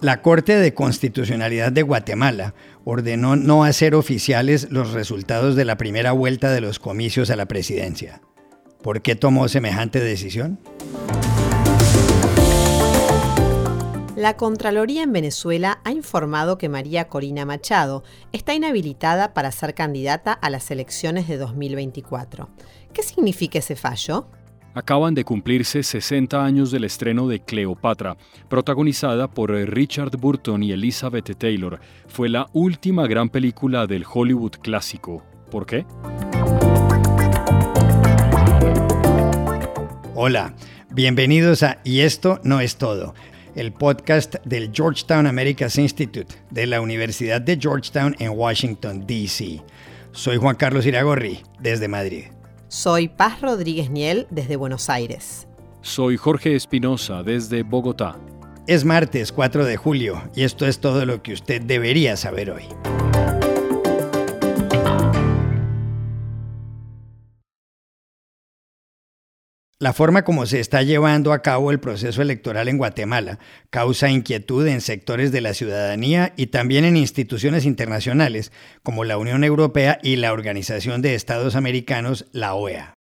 La Corte de Constitucionalidad de Guatemala ordenó no hacer oficiales los resultados de la primera vuelta de los comicios a la presidencia. ¿Por qué tomó semejante decisión? La Contraloría en Venezuela ha informado que María Corina Machado está inhabilitada para ser candidata a las elecciones de 2024. ¿Qué significa ese fallo? Acaban de cumplirse 60 años del estreno de Cleopatra, protagonizada por Richard Burton y Elizabeth Taylor. Fue la última gran película del Hollywood clásico. ¿Por qué? Hola, bienvenidos a Y esto no es todo, el podcast del Georgetown Americas Institute de la Universidad de Georgetown en Washington, D.C. Soy Juan Carlos Iragorri, desde Madrid. Soy Paz Rodríguez Niel desde Buenos Aires. Soy Jorge Espinosa desde Bogotá. Es martes 4 de julio y esto es todo lo que usted debería saber hoy. La forma como se está llevando a cabo el proceso electoral en Guatemala causa inquietud en sectores de la ciudadanía y también en instituciones internacionales como la Unión Europea y la Organización de Estados Americanos, la OEA.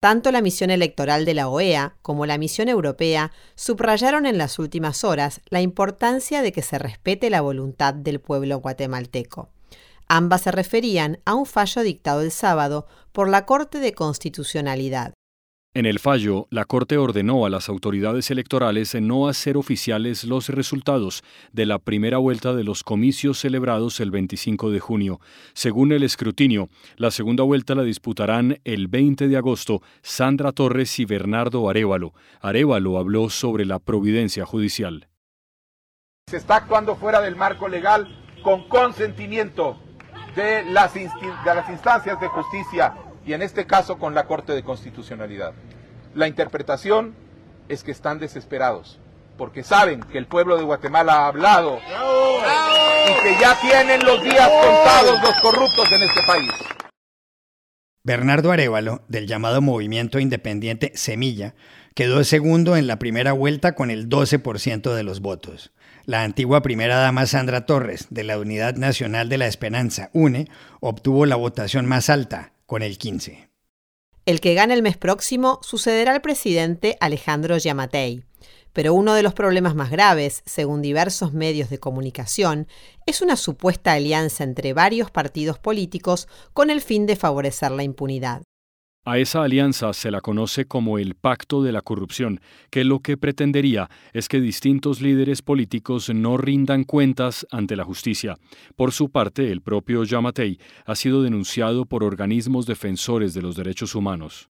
Tanto la misión electoral de la OEA como la misión europea subrayaron en las últimas horas la importancia de que se respete la voluntad del pueblo guatemalteco. Ambas se referían a un fallo dictado el sábado por la Corte de Constitucionalidad, en el fallo, la Corte ordenó a las autoridades electorales no hacer oficiales los resultados de la primera vuelta de los comicios celebrados el 25 de junio. Según el escrutinio, la segunda vuelta la disputarán el 20 de agosto Sandra Torres y Bernardo Arevalo. Arevalo habló sobre la providencia judicial. Se está actuando fuera del marco legal con consentimiento de las, de las instancias de justicia y en este caso con la Corte de Constitucionalidad. La interpretación es que están desesperados, porque saben que el pueblo de Guatemala ha hablado y que ya tienen los días contados los corruptos en este país. Bernardo Arevalo, del llamado Movimiento Independiente Semilla, quedó segundo en la primera vuelta con el 12% de los votos. La antigua primera dama Sandra Torres, de la Unidad Nacional de la Esperanza, UNE, obtuvo la votación más alta, con el 15. El que gane el mes próximo sucederá al presidente Alejandro Yamatei. Pero uno de los problemas más graves, según diversos medios de comunicación, es una supuesta alianza entre varios partidos políticos con el fin de favorecer la impunidad. A esa alianza se la conoce como el Pacto de la Corrupción, que lo que pretendería es que distintos líderes políticos no rindan cuentas ante la justicia. Por su parte, el propio Yamatei ha sido denunciado por organismos defensores de los derechos humanos.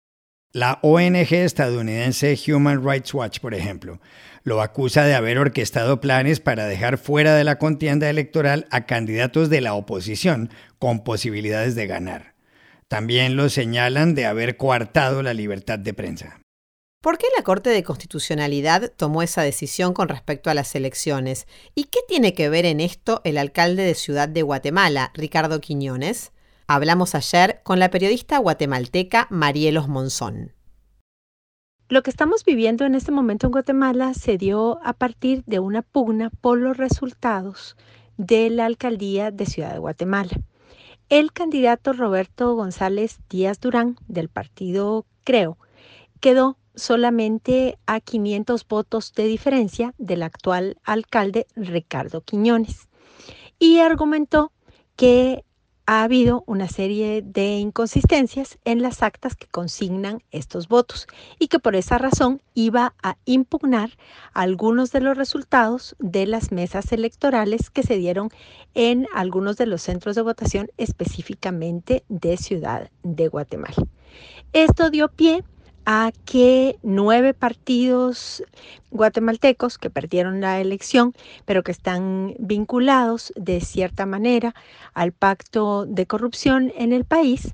La ONG estadounidense Human Rights Watch, por ejemplo, lo acusa de haber orquestado planes para dejar fuera de la contienda electoral a candidatos de la oposición con posibilidades de ganar. También lo señalan de haber coartado la libertad de prensa. ¿Por qué la Corte de Constitucionalidad tomó esa decisión con respecto a las elecciones? ¿Y qué tiene que ver en esto el alcalde de Ciudad de Guatemala, Ricardo Quiñones? Hablamos ayer con la periodista guatemalteca Marielos Monzón. Lo que estamos viviendo en este momento en Guatemala se dio a partir de una pugna por los resultados de la alcaldía de Ciudad de Guatemala. El candidato Roberto González Díaz Durán del partido Creo quedó solamente a 500 votos de diferencia del actual alcalde Ricardo Quiñones y argumentó que ha habido una serie de inconsistencias en las actas que consignan estos votos y que por esa razón iba a impugnar algunos de los resultados de las mesas electorales que se dieron en algunos de los centros de votación específicamente de Ciudad de Guatemala. Esto dio pie a que nueve partidos guatemaltecos que perdieron la elección, pero que están vinculados de cierta manera al pacto de corrupción en el país,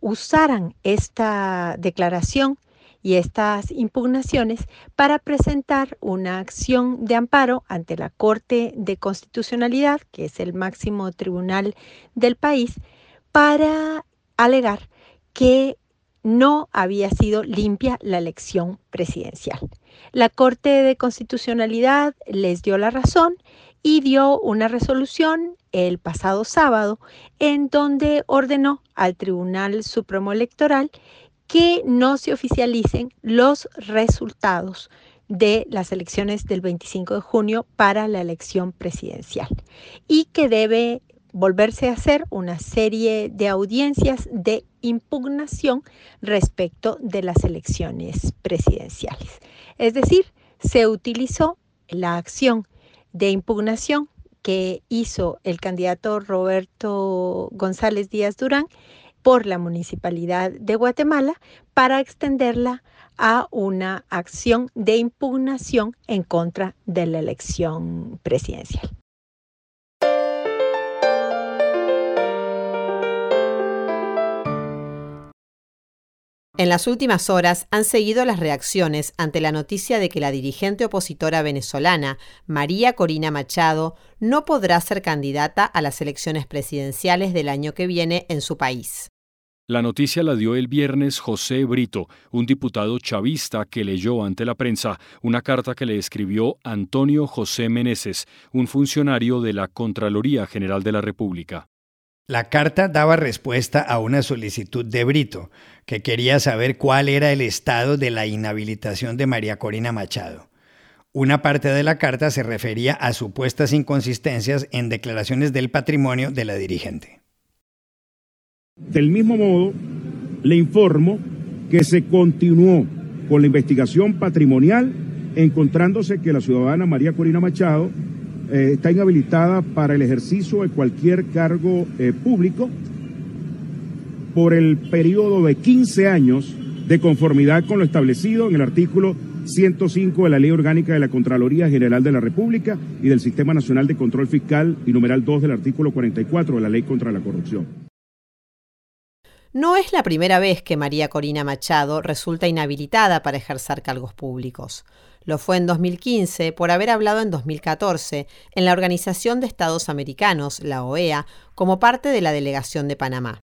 usaran esta declaración y estas impugnaciones para presentar una acción de amparo ante la Corte de Constitucionalidad, que es el máximo tribunal del país, para alegar que no había sido limpia la elección presidencial. La Corte de Constitucionalidad les dio la razón y dio una resolución el pasado sábado en donde ordenó al Tribunal Supremo Electoral que no se oficialicen los resultados de las elecciones del 25 de junio para la elección presidencial y que debe volverse a hacer una serie de audiencias de impugnación respecto de las elecciones presidenciales. Es decir, se utilizó la acción de impugnación que hizo el candidato Roberto González Díaz Durán por la Municipalidad de Guatemala para extenderla a una acción de impugnación en contra de la elección presidencial. En las últimas horas han seguido las reacciones ante la noticia de que la dirigente opositora venezolana, María Corina Machado, no podrá ser candidata a las elecciones presidenciales del año que viene en su país. La noticia la dio el viernes José Brito, un diputado chavista que leyó ante la prensa una carta que le escribió Antonio José Meneses, un funcionario de la Contraloría General de la República. La carta daba respuesta a una solicitud de Brito, que quería saber cuál era el estado de la inhabilitación de María Corina Machado. Una parte de la carta se refería a supuestas inconsistencias en declaraciones del patrimonio de la dirigente. Del mismo modo, le informo que se continuó con la investigación patrimonial encontrándose que la ciudadana María Corina Machado eh, está inhabilitada para el ejercicio de cualquier cargo eh, público por el periodo de 15 años de conformidad con lo establecido en el artículo 105 de la Ley Orgánica de la Contraloría General de la República y del Sistema Nacional de Control Fiscal y numeral 2 del artículo 44 de la Ley contra la Corrupción. No es la primera vez que María Corina Machado resulta inhabilitada para ejercer cargos públicos. Lo fue en 2015 por haber hablado en 2014 en la Organización de Estados Americanos, la OEA, como parte de la delegación de Panamá.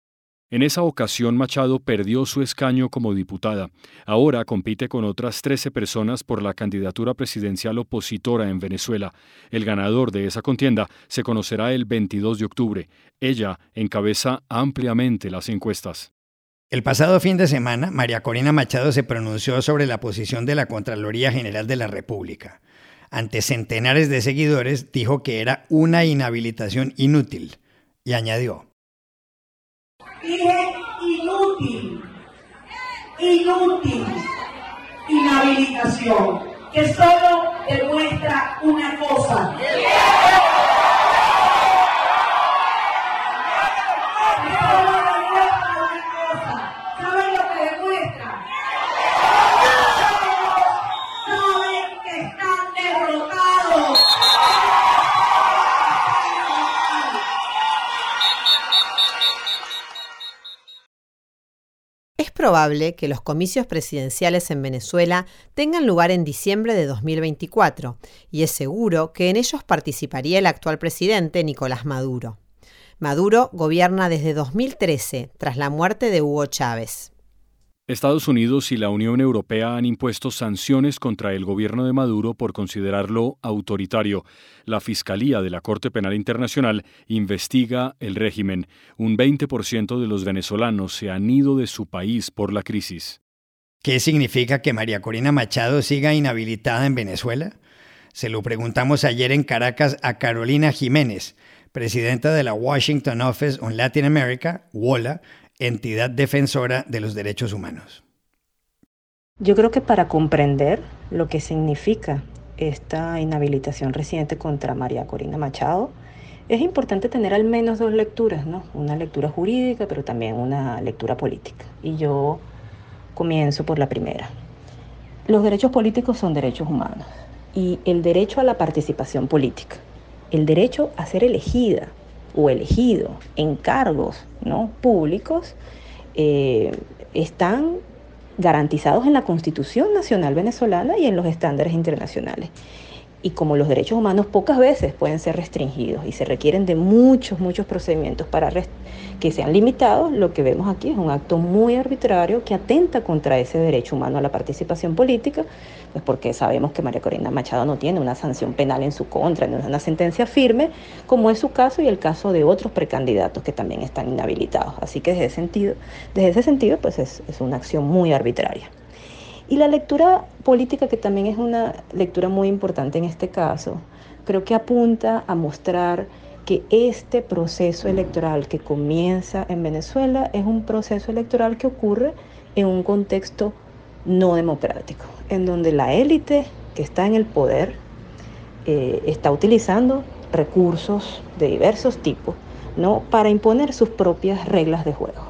En esa ocasión Machado perdió su escaño como diputada. Ahora compite con otras 13 personas por la candidatura presidencial opositora en Venezuela. El ganador de esa contienda se conocerá el 22 de octubre. Ella encabeza ampliamente las encuestas. El pasado fin de semana, María Corina Machado se pronunció sobre la posición de la Contraloría General de la República. Ante centenares de seguidores, dijo que era una inhabilitación inútil y añadió. Dije inútil, inútil inhabilitación, que solo demuestra una cosa. Probable que los comicios presidenciales en Venezuela tengan lugar en diciembre de 2024 y es seguro que en ellos participaría el actual presidente Nicolás Maduro. Maduro gobierna desde 2013, tras la muerte de Hugo Chávez. Estados Unidos y la Unión Europea han impuesto sanciones contra el gobierno de Maduro por considerarlo autoritario. La Fiscalía de la Corte Penal Internacional investiga el régimen. Un 20% de los venezolanos se han ido de su país por la crisis. ¿Qué significa que María Corina Machado siga inhabilitada en Venezuela? Se lo preguntamos ayer en Caracas a Carolina Jiménez, presidenta de la Washington Office on Latin America, WOLA, entidad defensora de los derechos humanos. Yo creo que para comprender lo que significa esta inhabilitación reciente contra María Corina Machado, es importante tener al menos dos lecturas, ¿no? Una lectura jurídica, pero también una lectura política. Y yo Comienzo por la primera. Los derechos políticos son derechos humanos y el derecho a la participación política, el derecho a ser elegida o elegido en cargos ¿no? públicos eh, están garantizados en la Constitución Nacional Venezolana y en los estándares internacionales y como los derechos humanos pocas veces pueden ser restringidos y se requieren de muchos, muchos procedimientos para que sean limitados, lo que vemos aquí es un acto muy arbitrario que atenta contra ese derecho humano a la participación política, pues porque sabemos que María Corina Machado no tiene una sanción penal en su contra, no es una sentencia firme, como es su caso y el caso de otros precandidatos que también están inhabilitados. Así que desde ese sentido, desde ese sentido pues es, es una acción muy arbitraria. Y la lectura política, que también es una lectura muy importante en este caso, creo que apunta a mostrar que este proceso electoral que comienza en Venezuela es un proceso electoral que ocurre en un contexto no democrático, en donde la élite que está en el poder eh, está utilizando recursos de diversos tipos ¿no? para imponer sus propias reglas de juego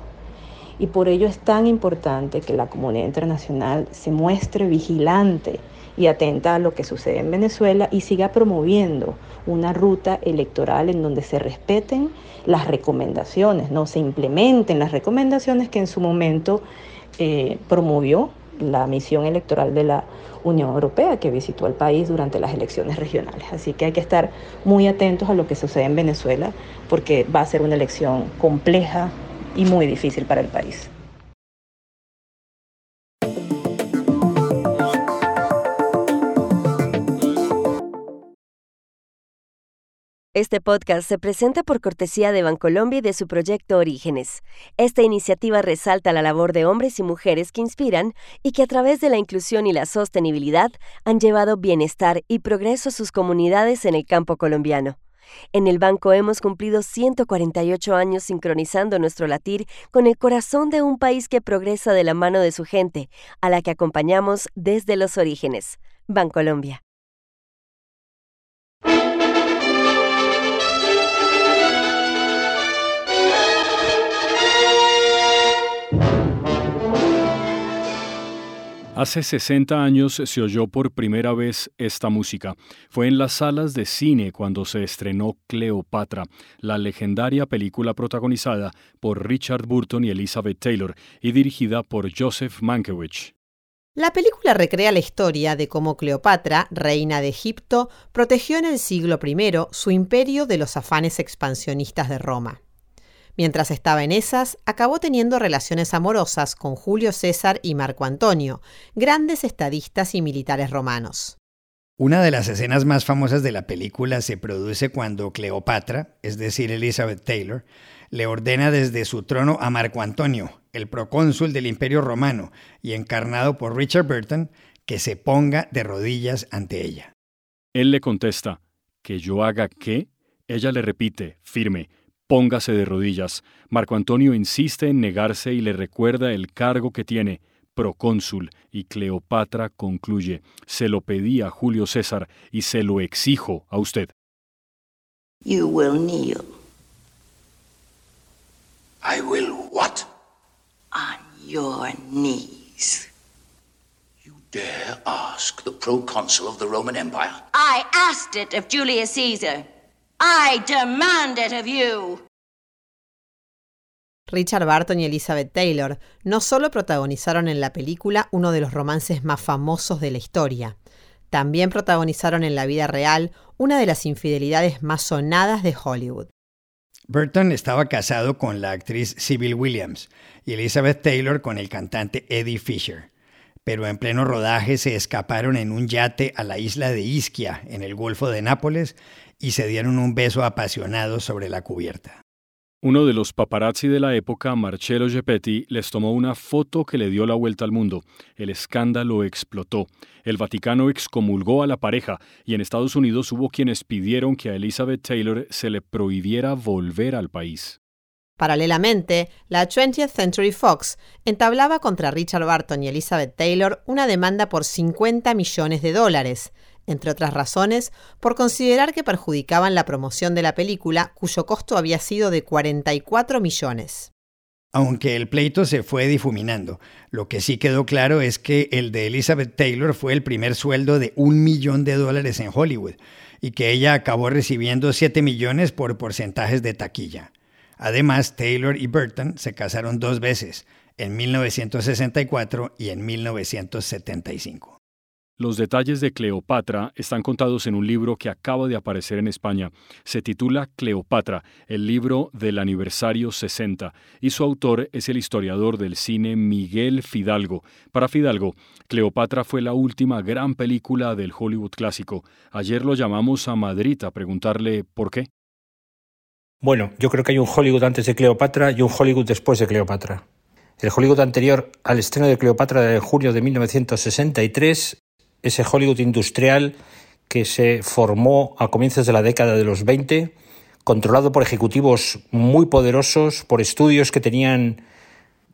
y por ello es tan importante que la comunidad internacional se muestre vigilante y atenta a lo que sucede en Venezuela y siga promoviendo una ruta electoral en donde se respeten las recomendaciones, no se implementen las recomendaciones que en su momento eh, promovió la misión electoral de la Unión Europea que visitó el país durante las elecciones regionales. Así que hay que estar muy atentos a lo que sucede en Venezuela porque va a ser una elección compleja, y muy difícil para el país. Este podcast se presenta por cortesía de Bancolombia y de su proyecto Orígenes. Esta iniciativa resalta la labor de hombres y mujeres que inspiran y que a través de la inclusión y la sostenibilidad han llevado bienestar y progreso a sus comunidades en el campo colombiano. En el banco hemos cumplido 148 años sincronizando nuestro latir con el corazón de un país que progresa de la mano de su gente, a la que acompañamos desde los orígenes. Bancolombia. Hace 60 años se oyó por primera vez esta música. Fue en las salas de cine cuando se estrenó Cleopatra, la legendaria película protagonizada por Richard Burton y Elizabeth Taylor y dirigida por Joseph Mankiewicz. La película recrea la historia de cómo Cleopatra, reina de Egipto, protegió en el siglo I su imperio de los afanes expansionistas de Roma. Mientras estaba en esas, acabó teniendo relaciones amorosas con Julio César y Marco Antonio, grandes estadistas y militares romanos. Una de las escenas más famosas de la película se produce cuando Cleopatra, es decir, Elizabeth Taylor, le ordena desde su trono a Marco Antonio, el procónsul del Imperio Romano y encarnado por Richard Burton, que se ponga de rodillas ante ella. Él le contesta, ¿que yo haga qué? Ella le repite, firme, Póngase de rodillas. Marco Antonio insiste en negarse y le recuerda el cargo que tiene, procónsul, y Cleopatra concluye, se lo pedí a Julio César y se lo exijo a usted. You will kneel. I will what? On your knees. You dare ask the proconsul of the Roman Empire? I asked it of Julius Caesar. I demand it of you. Richard Barton y Elizabeth Taylor no solo protagonizaron en la película uno de los romances más famosos de la historia, también protagonizaron en la vida real una de las infidelidades más sonadas de Hollywood. Burton estaba casado con la actriz Sybil Williams y Elizabeth Taylor con el cantante Eddie Fisher, pero en pleno rodaje se escaparon en un yate a la isla de Ischia, en el Golfo de Nápoles, y se dieron un beso apasionado sobre la cubierta. Uno de los paparazzi de la época, Marcello Geppetti, les tomó una foto que le dio la vuelta al mundo. El escándalo explotó. El Vaticano excomulgó a la pareja y en Estados Unidos hubo quienes pidieron que a Elizabeth Taylor se le prohibiera volver al país. Paralelamente, la 20th Century Fox entablaba contra Richard Barton y Elizabeth Taylor una demanda por 50 millones de dólares, entre otras razones, por considerar que perjudicaban la promoción de la película, cuyo costo había sido de 44 millones. aunque el pleito se fue difuminando. Lo que sí quedó claro es que el de Elizabeth Taylor fue el primer sueldo de un millón de dólares en Hollywood y que ella acabó recibiendo 7 millones por porcentajes de taquilla. Además, Taylor y Burton se casaron dos veces, en 1964 y en 1975. Los detalles de Cleopatra están contados en un libro que acaba de aparecer en España. Se titula Cleopatra, el libro del aniversario 60, y su autor es el historiador del cine Miguel Fidalgo. Para Fidalgo, Cleopatra fue la última gran película del Hollywood clásico. Ayer lo llamamos a Madrid a preguntarle por qué. Bueno, yo creo que hay un Hollywood antes de Cleopatra y un Hollywood después de Cleopatra. El Hollywood anterior al estreno de Cleopatra de junio de 1963 ese Hollywood industrial que se formó a comienzos de la década de los 20, controlado por ejecutivos muy poderosos, por estudios que tenían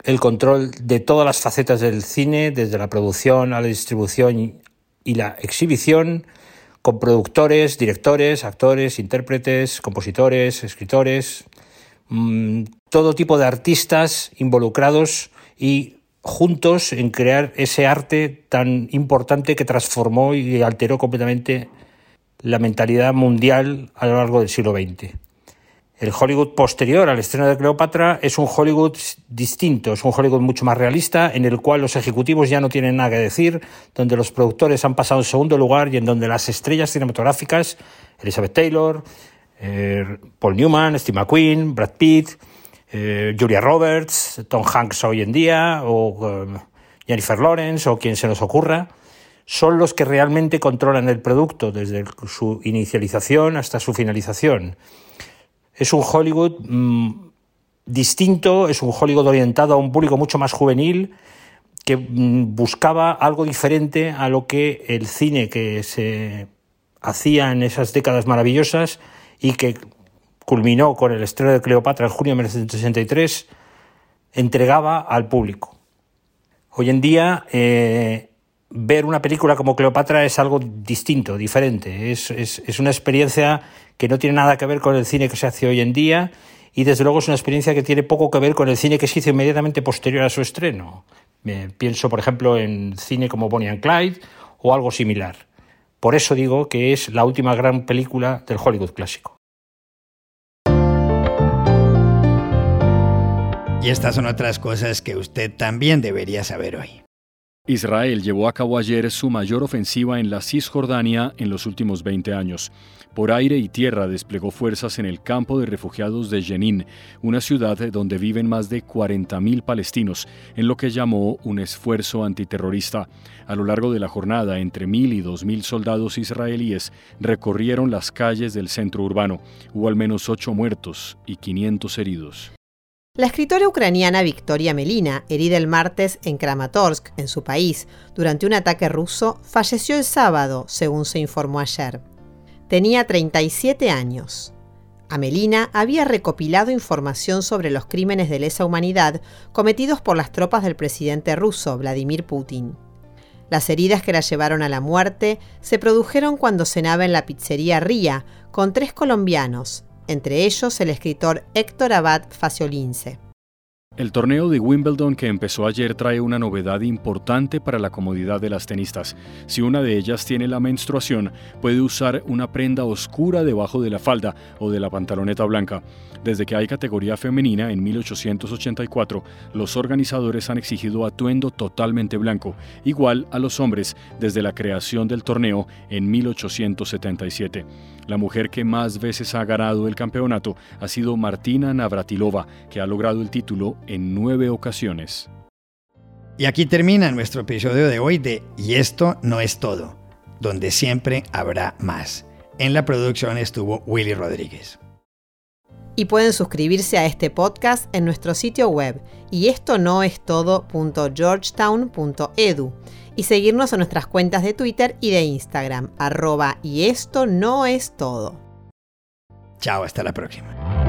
el control de todas las facetas del cine, desde la producción a la distribución y la exhibición, con productores, directores, actores, intérpretes, compositores, escritores, mm, todo tipo de artistas involucrados y juntos en crear ese arte tan importante que transformó y alteró completamente la mentalidad mundial a lo largo del siglo XX. El Hollywood posterior al estreno de Cleopatra es un Hollywood distinto, es un Hollywood mucho más realista, en el cual los ejecutivos ya no tienen nada que decir, donde los productores han pasado en segundo lugar y en donde las estrellas cinematográficas, Elizabeth Taylor, eh, Paul Newman, Steve McQueen, Brad Pitt, eh, Julia Roberts, Tom Hanks hoy en día, o eh, Jennifer Lawrence, o quien se nos ocurra, son los que realmente controlan el producto desde su inicialización hasta su finalización. Es un Hollywood mm, distinto, es un Hollywood orientado a un público mucho más juvenil que mm, buscaba algo diferente a lo que el cine que se hacía en esas décadas maravillosas y que culminó con el estreno de Cleopatra en junio de 1963, entregaba al público. Hoy en día, eh, ver una película como Cleopatra es algo distinto, diferente. Es, es, una experiencia que no tiene nada que ver con el cine que se hace hoy en día y desde luego es una experiencia que tiene poco que ver con el cine que se hizo inmediatamente posterior a su estreno. pienso, por ejemplo, en cine como Bonnie and Clyde o algo similar. Por eso digo que es la última gran película del Hollywood clásico. Y estas son otras cosas que usted también debería saber hoy. Israel llevó a cabo ayer su mayor ofensiva en la Cisjordania en los últimos 20 años. Por aire y tierra desplegó fuerzas en el campo de refugiados de Jenin, una ciudad donde viven más de 40.000 palestinos, en lo que llamó un esfuerzo antiterrorista. A lo largo de la jornada, entre 1.000 y 2.000 soldados israelíes recorrieron las calles del centro urbano. Hubo al menos 8 muertos y 500 heridos. La escritora ucraniana Victoria Melina, herida el martes en Kramatorsk, en su país, durante un ataque ruso, falleció el sábado, según se informó ayer. Tenía 37 años. Amelina había recopilado información sobre los crímenes de lesa humanidad cometidos por las tropas del presidente ruso, Vladimir Putin. Las heridas que la llevaron a la muerte se produjeron cuando cenaba en la pizzería Ría con tres colombianos, entre ellos el escritor Héctor Abad Faciolince. El torneo de Wimbledon que empezó ayer trae una novedad importante para la comodidad de las tenistas. Si una de ellas tiene la menstruación, puede usar una prenda oscura debajo de la falda o de la pantaloneta blanca. Desde que hay categoría femenina en 1884, los organizadores han exigido atuendo totalmente blanco, igual a los hombres desde la creación del torneo en 1877. La mujer que más veces ha ganado el campeonato ha sido Martina Navratilova, que ha logrado el título en nueve ocasiones. Y aquí termina nuestro episodio de hoy de Y esto no es todo, donde siempre habrá más. En la producción estuvo Willy Rodríguez. Y pueden suscribirse a este podcast en nuestro sitio web y esto no es todo.georgetown.edu y seguirnos en nuestras cuentas de Twitter y de Instagram, arroba y esto no es todo. Chao, hasta la próxima.